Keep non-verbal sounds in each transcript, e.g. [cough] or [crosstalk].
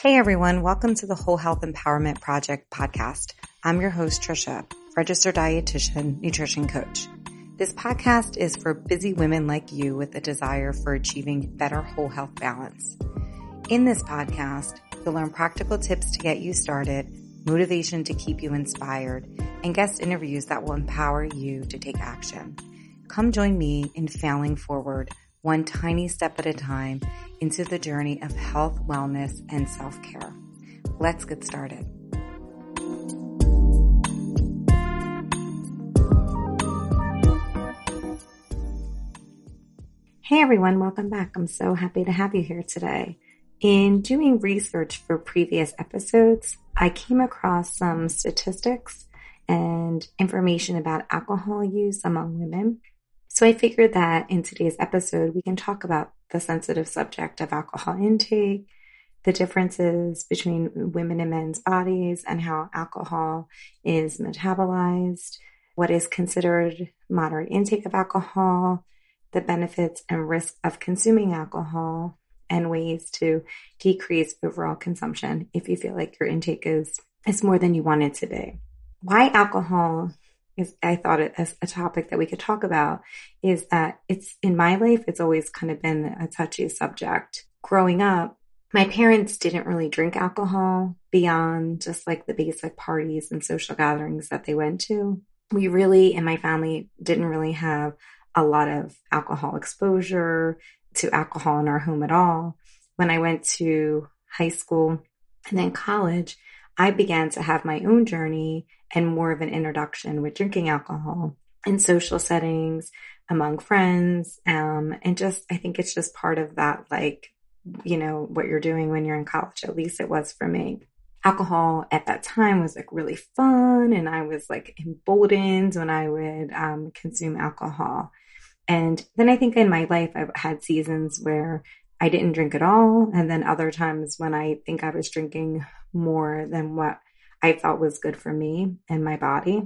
Hey everyone, welcome to the Whole Health Empowerment Project podcast. I'm your host, Tricia, registered dietitian, nutrition coach. This podcast is for busy women like you with a desire for achieving better whole health balance. In this podcast, you'll learn practical tips to get you started, motivation to keep you inspired, and guest interviews that will empower you to take action. Come join me in failing forward one tiny step at a time into the journey of health, wellness, and self-care. Let's get started. Hey everyone, welcome back. I'm so happy to have you here today. In doing research for previous episodes, I came across some statistics and information about alcohol use among women. So I figured that in today's episode, we can talk about the sensitive subject of alcohol intake, the differences between women and men's bodies and how alcohol is metabolized, what is considered moderate intake of alcohol, the benefits and risks of consuming alcohol, and ways to decrease overall consumption if you feel like your intake is, is more than you want it to be. Why alcohol is I thought it as a topic that we could talk about is that it's in my life, it's always kind of been a touchy subject. Growing up, my parents didn't really drink alcohol beyond just like the basic parties and social gatherings that they went to. We really, in my family, didn't really have a lot of alcohol exposure to alcohol in our home at all. When I went to high school and then college, I began to have my own journey and more of an introduction with drinking alcohol in social settings among friends. Um, and just, I think it's just part of that, like, you know, what you're doing when you're in college. At least it was for me. Alcohol at that time was like really fun. And I was like emboldened when I would um, consume alcohol. And then I think in my life, I've had seasons where I didn't drink at all. And then other times when I think I was drinking more than what I thought was good for me and my body.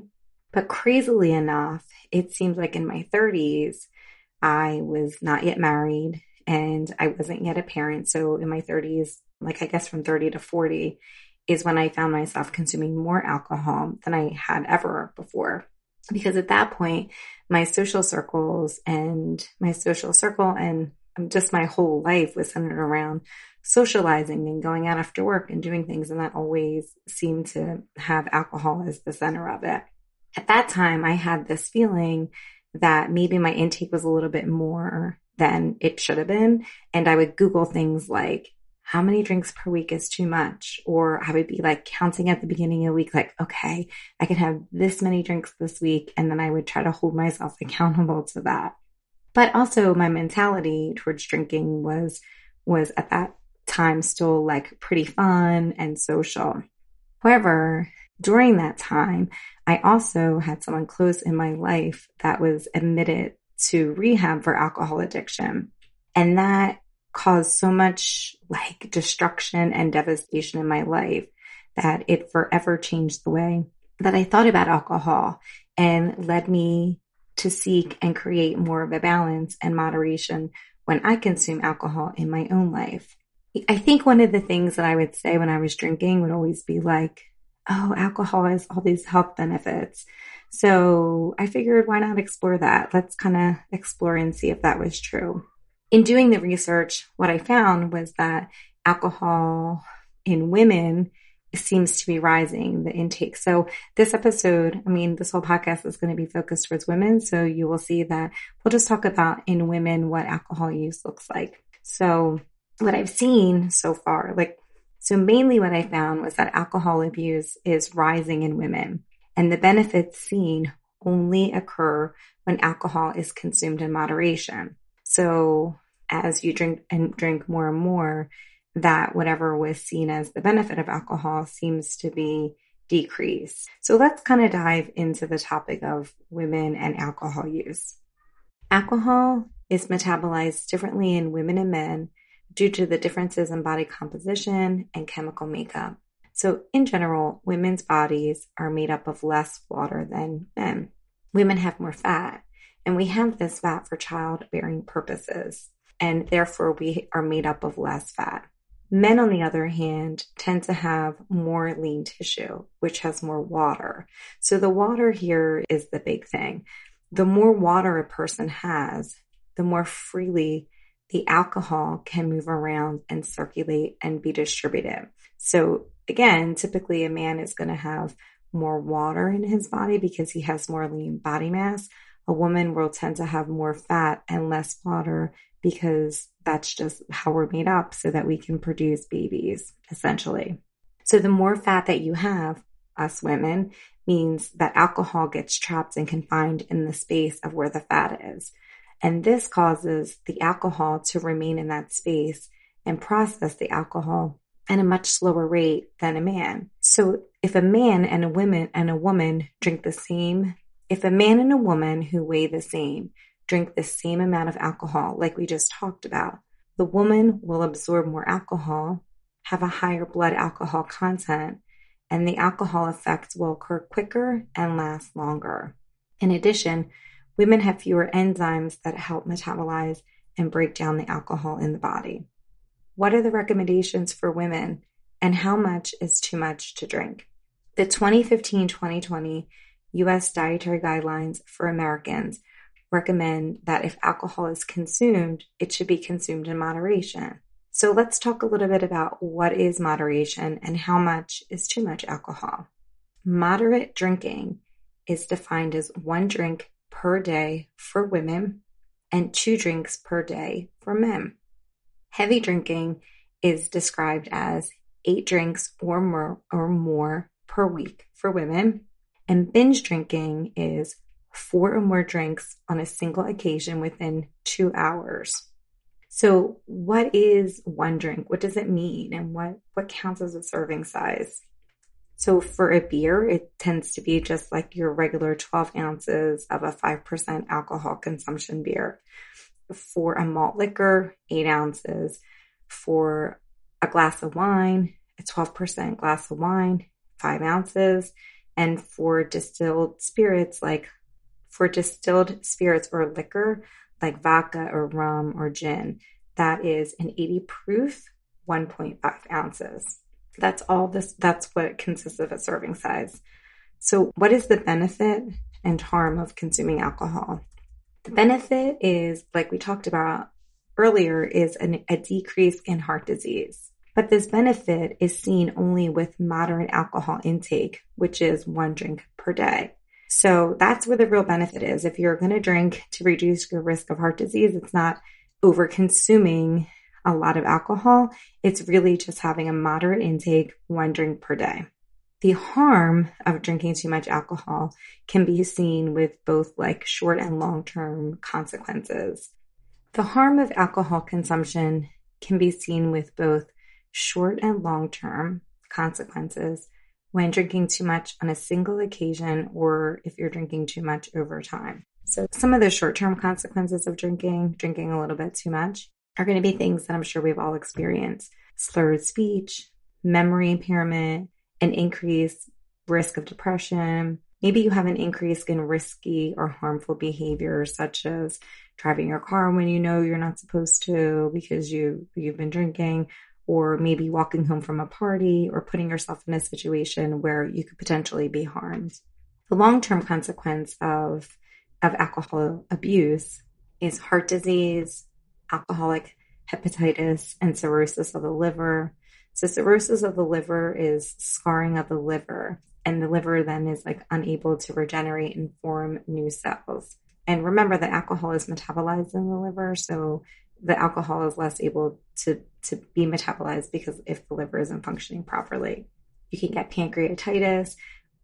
But crazily enough, it seems like in my 30s, I was not yet married and I wasn't yet a parent. So in my 30s, like I guess from 30 to 40 is when I found myself consuming more alcohol than I had ever before. Because at that point, my social circles and my social circle and just my whole life was centered around socializing and going out after work and doing things. And that always seemed to have alcohol as the center of it. At that time, I had this feeling that maybe my intake was a little bit more than it should have been. And I would Google things like, how many drinks per week is too much? Or I would be like counting at the beginning of the week, like, okay, I can have this many drinks this week. And then I would try to hold myself [laughs] accountable to that. But also my mentality towards drinking was, was at that time still like pretty fun and social. However, during that time, I also had someone close in my life that was admitted to rehab for alcohol addiction. And that caused so much like destruction and devastation in my life that it forever changed the way that I thought about alcohol and led me to seek and create more of a balance and moderation when I consume alcohol in my own life. I think one of the things that I would say when I was drinking would always be like, oh, alcohol has all these health benefits. So I figured why not explore that? Let's kind of explore and see if that was true. In doing the research, what I found was that alcohol in women seems to be rising, the intake. So this episode, I mean, this whole podcast is going to be focused towards women. So you will see that we'll just talk about in women what alcohol use looks like. So what I've seen so far, like, so mainly what I found was that alcohol abuse is rising in women and the benefits seen only occur when alcohol is consumed in moderation. So as you drink and drink more and more, that whatever was seen as the benefit of alcohol seems to be decreased. So let's kind of dive into the topic of women and alcohol use. Alcohol is metabolized differently in women and men due to the differences in body composition and chemical makeup. So in general, women's bodies are made up of less water than men. Women have more fat, and we have this fat for childbearing purposes, and therefore we are made up of less fat. Men, on the other hand, tend to have more lean tissue, which has more water. So the water here is the big thing. The more water a person has, the more freely the alcohol can move around and circulate and be distributed. So again, typically a man is going to have more water in his body because he has more lean body mass. A woman will tend to have more fat and less water because that's just how we're made up so that we can produce babies, essentially. So the more fat that you have, us women, means that alcohol gets trapped and confined in the space of where the fat is. And this causes the alcohol to remain in that space and process the alcohol at a much slower rate than a man. So if a man and a woman and a woman drink the same, if a man and a woman who weigh the same drink the same amount of alcohol, like we just talked about, the woman will absorb more alcohol, have a higher blood alcohol content, and the alcohol effect will occur quicker and last longer. In addition, women have fewer enzymes that help metabolize and break down the alcohol in the body. What are the recommendations for women and how much is too much to drink? The 2015 2020 US Dietary Guidelines for Americans recommend that if alcohol is consumed, it should be consumed in moderation. So let's talk a little bit about what is moderation and how much is too much alcohol. Moderate drinking is defined as one drink per day for women and two drinks per day for men. Heavy drinking is described as eight drinks or more, or more per week for women. And binge drinking is four or more drinks on a single occasion within two hours. So what is one drink? What does it mean? And what, what counts as a serving size? So for a beer, it tends to be just like your regular 12 ounces of a 5% alcohol consumption beer for a malt liquor, eight ounces. For a glass of wine, a 12% glass of wine, five ounces. And for distilled spirits, like for distilled spirits or liquor, like vodka or rum or gin, that is an 80 proof, 1.5 ounces. That's all this, that's what consists of a serving size. So, what is the benefit and harm of consuming alcohol? The benefit is, like we talked about earlier, is an, a decrease in heart disease. But this benefit is seen only with moderate alcohol intake, which is one drink per day. So that's where the real benefit is. If you're going to drink to reduce your risk of heart disease, it's not over consuming a lot of alcohol. It's really just having a moderate intake, one drink per day. The harm of drinking too much alcohol can be seen with both like short and long term consequences. The harm of alcohol consumption can be seen with both short and long term consequences when drinking too much on a single occasion or if you're drinking too much over time. So, some of the short term consequences of drinking, drinking a little bit too much, are going to be things that I'm sure we've all experienced slurred speech, memory impairment, an increased risk of depression. Maybe you have an increase in risky or harmful behaviors such as driving your car when you know you're not supposed to because you you've been drinking or maybe walking home from a party or putting yourself in a situation where you could potentially be harmed. The long-term consequence of of alcohol abuse is heart disease, alcoholic hepatitis, and cirrhosis of the liver, so cirrhosis of the liver is scarring of the liver, and the liver then is like unable to regenerate and form new cells. And remember that alcohol is metabolized in the liver, so the alcohol is less able to, to be metabolized because if the liver isn't functioning properly. You can get pancreatitis.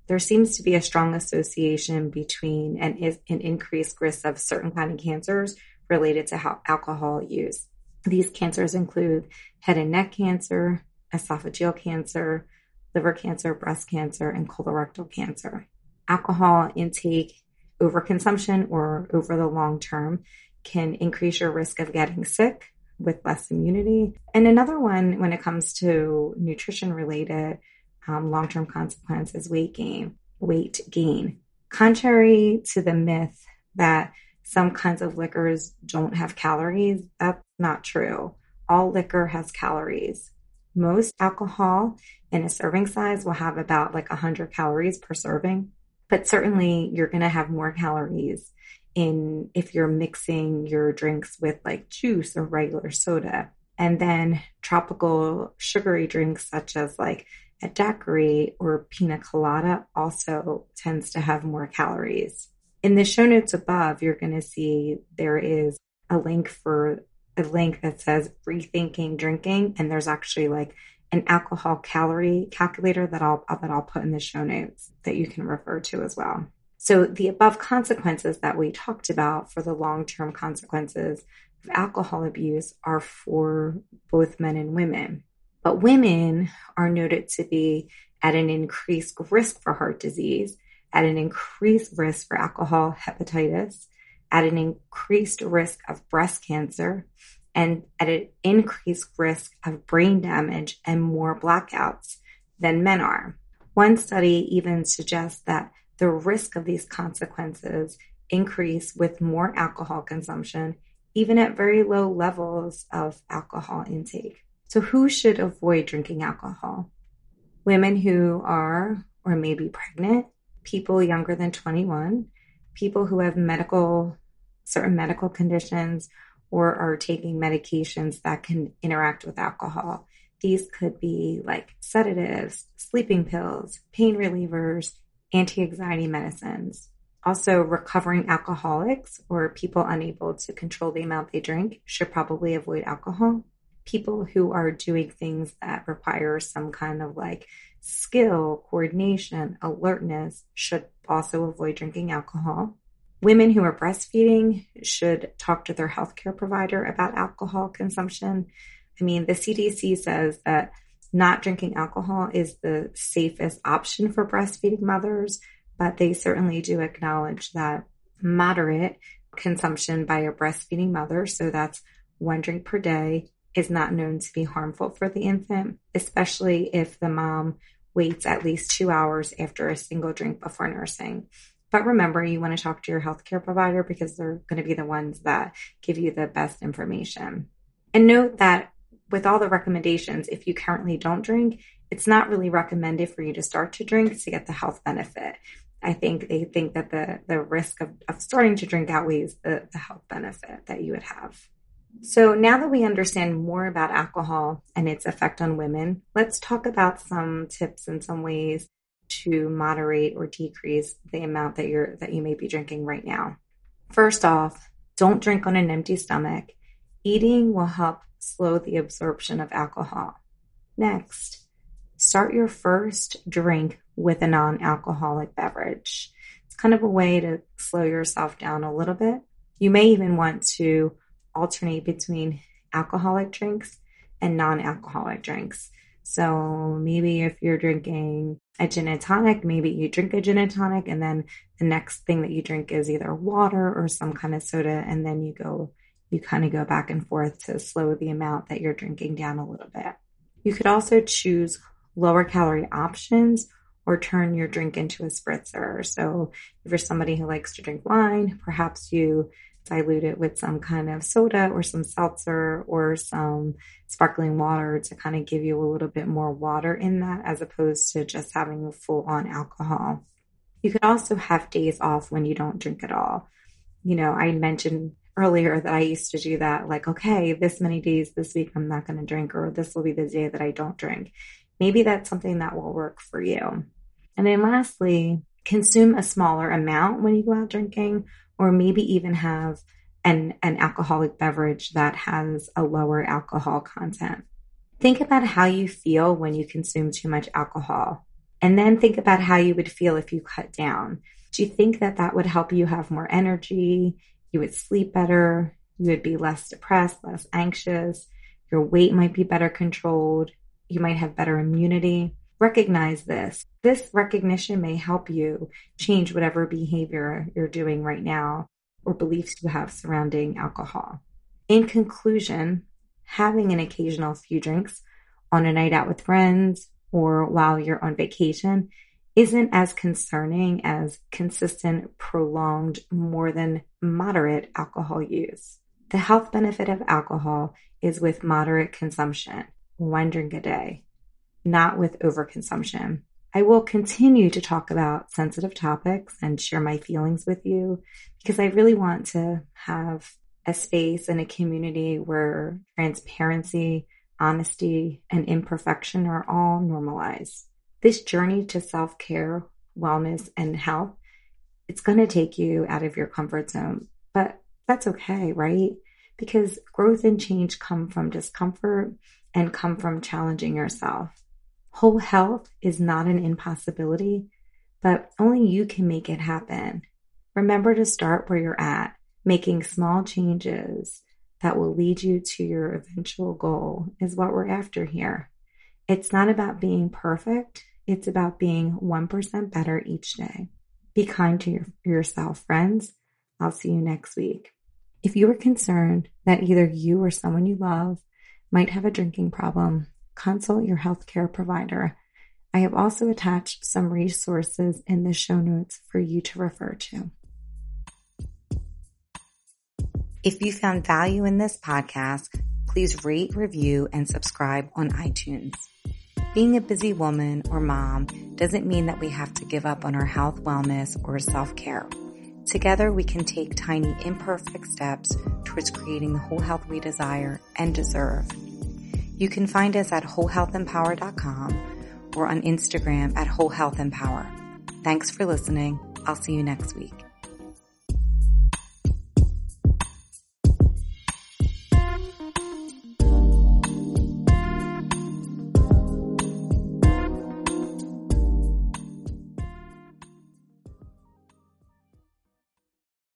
There seems to be a strong association between an, an increased risk of certain kind of cancers related to alcohol use. These cancers include head and neck cancer, esophageal cancer, liver cancer, breast cancer, and colorectal cancer. Alcohol intake overconsumption or over the long term can increase your risk of getting sick with less immunity. And another one, when it comes to nutrition related um, long term consequences, weight gain. Weight gain. Contrary to the myth that some kinds of liquors don't have calories, that's not true. All liquor has calories most alcohol in a serving size will have about like 100 calories per serving, but certainly you're going to have more calories in if you're mixing your drinks with like juice or regular soda. And then tropical sugary drinks such as like a daiquiri or pina colada also tends to have more calories. In the show notes above, you're going to see there is a link for a link that says rethinking drinking. And there's actually like an alcohol calorie calculator that I'll, that I'll put in the show notes that you can refer to as well. So the above consequences that we talked about for the long-term consequences of alcohol abuse are for both men and women. But women are noted to be at an increased risk for heart disease, at an increased risk for alcohol hepatitis, at an increased risk of breast cancer, and at an increased risk of brain damage and more blackouts than men are. One study even suggests that the risk of these consequences increase with more alcohol consumption, even at very low levels of alcohol intake. So, who should avoid drinking alcohol? Women who are or may be pregnant, people younger than 21, people who have medical, certain medical conditions, or are taking medications that can interact with alcohol. These could be like sedatives, sleeping pills, pain relievers, anti anxiety medicines. Also, recovering alcoholics or people unable to control the amount they drink should probably avoid alcohol. People who are doing things that require some kind of like skill, coordination, alertness should also avoid drinking alcohol. Women who are breastfeeding should talk to their healthcare provider about alcohol consumption. I mean, the CDC says that not drinking alcohol is the safest option for breastfeeding mothers, but they certainly do acknowledge that moderate consumption by a breastfeeding mother, so that's one drink per day, is not known to be harmful for the infant, especially if the mom waits at least two hours after a single drink before nursing. But remember, you want to talk to your healthcare provider because they're going to be the ones that give you the best information. And note that with all the recommendations, if you currently don't drink, it's not really recommended for you to start to drink to get the health benefit. I think they think that the, the risk of, of starting to drink outweighs the, the health benefit that you would have. So now that we understand more about alcohol and its effect on women, let's talk about some tips and some ways to moderate or decrease the amount that you're that you may be drinking right now. First off, don't drink on an empty stomach. Eating will help slow the absorption of alcohol. Next, start your first drink with a non-alcoholic beverage. It's kind of a way to slow yourself down a little bit. You may even want to alternate between alcoholic drinks and non-alcoholic drinks. So maybe if you're drinking a gin and tonic, maybe you drink a gin and tonic and then the next thing that you drink is either water or some kind of soda and then you go you kind of go back and forth to slow the amount that you're drinking down a little bit. You could also choose lower calorie options or turn your drink into a spritzer. So if you're somebody who likes to drink wine, perhaps you dilute it with some kind of soda or some seltzer or some sparkling water to kind of give you a little bit more water in that as opposed to just having a full on alcohol. You could also have days off when you don't drink at all. You know, I mentioned earlier that I used to do that, like, okay, this many days this week I'm not going to drink, or this will be the day that I don't drink. Maybe that's something that will work for you. And then lastly, consume a smaller amount when you go out drinking or maybe even have an, an alcoholic beverage that has a lower alcohol content. Think about how you feel when you consume too much alcohol. And then think about how you would feel if you cut down. Do you think that that would help you have more energy? You would sleep better. You would be less depressed, less anxious. Your weight might be better controlled. You might have better immunity. Recognize this. This recognition may help you change whatever behavior you're doing right now or beliefs you have surrounding alcohol. In conclusion, having an occasional few drinks on a night out with friends or while you're on vacation isn't as concerning as consistent, prolonged, more than moderate alcohol use. The health benefit of alcohol is with moderate consumption. one drink a day, not with overconsumption. I will continue to talk about sensitive topics and share my feelings with you because I really want to have a space and a community where transparency, honesty, and imperfection are all normalized. This journey to self care, wellness, and health, it's going to take you out of your comfort zone, but that's okay, right? Because growth and change come from discomfort and come from challenging yourself. Whole health is not an impossibility, but only you can make it happen. Remember to start where you're at, making small changes that will lead you to your eventual goal is what we're after here. It's not about being perfect. It's about being 1% better each day. Be kind to your, yourself, friends. I'll see you next week. If you are concerned that either you or someone you love might have a drinking problem, consult your healthcare provider. I have also attached some resources in the show notes for you to refer to. If you found value in this podcast, please rate, review, and subscribe on iTunes. Being a busy woman or mom doesn't mean that we have to give up on our health, wellness, or self care. Together, we can take tiny, imperfect steps towards creating the whole health we desire and deserve. You can find us at wholehealthempower.com or on Instagram at wholehealthempower. Thanks for listening. I'll see you next week.